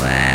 Wow.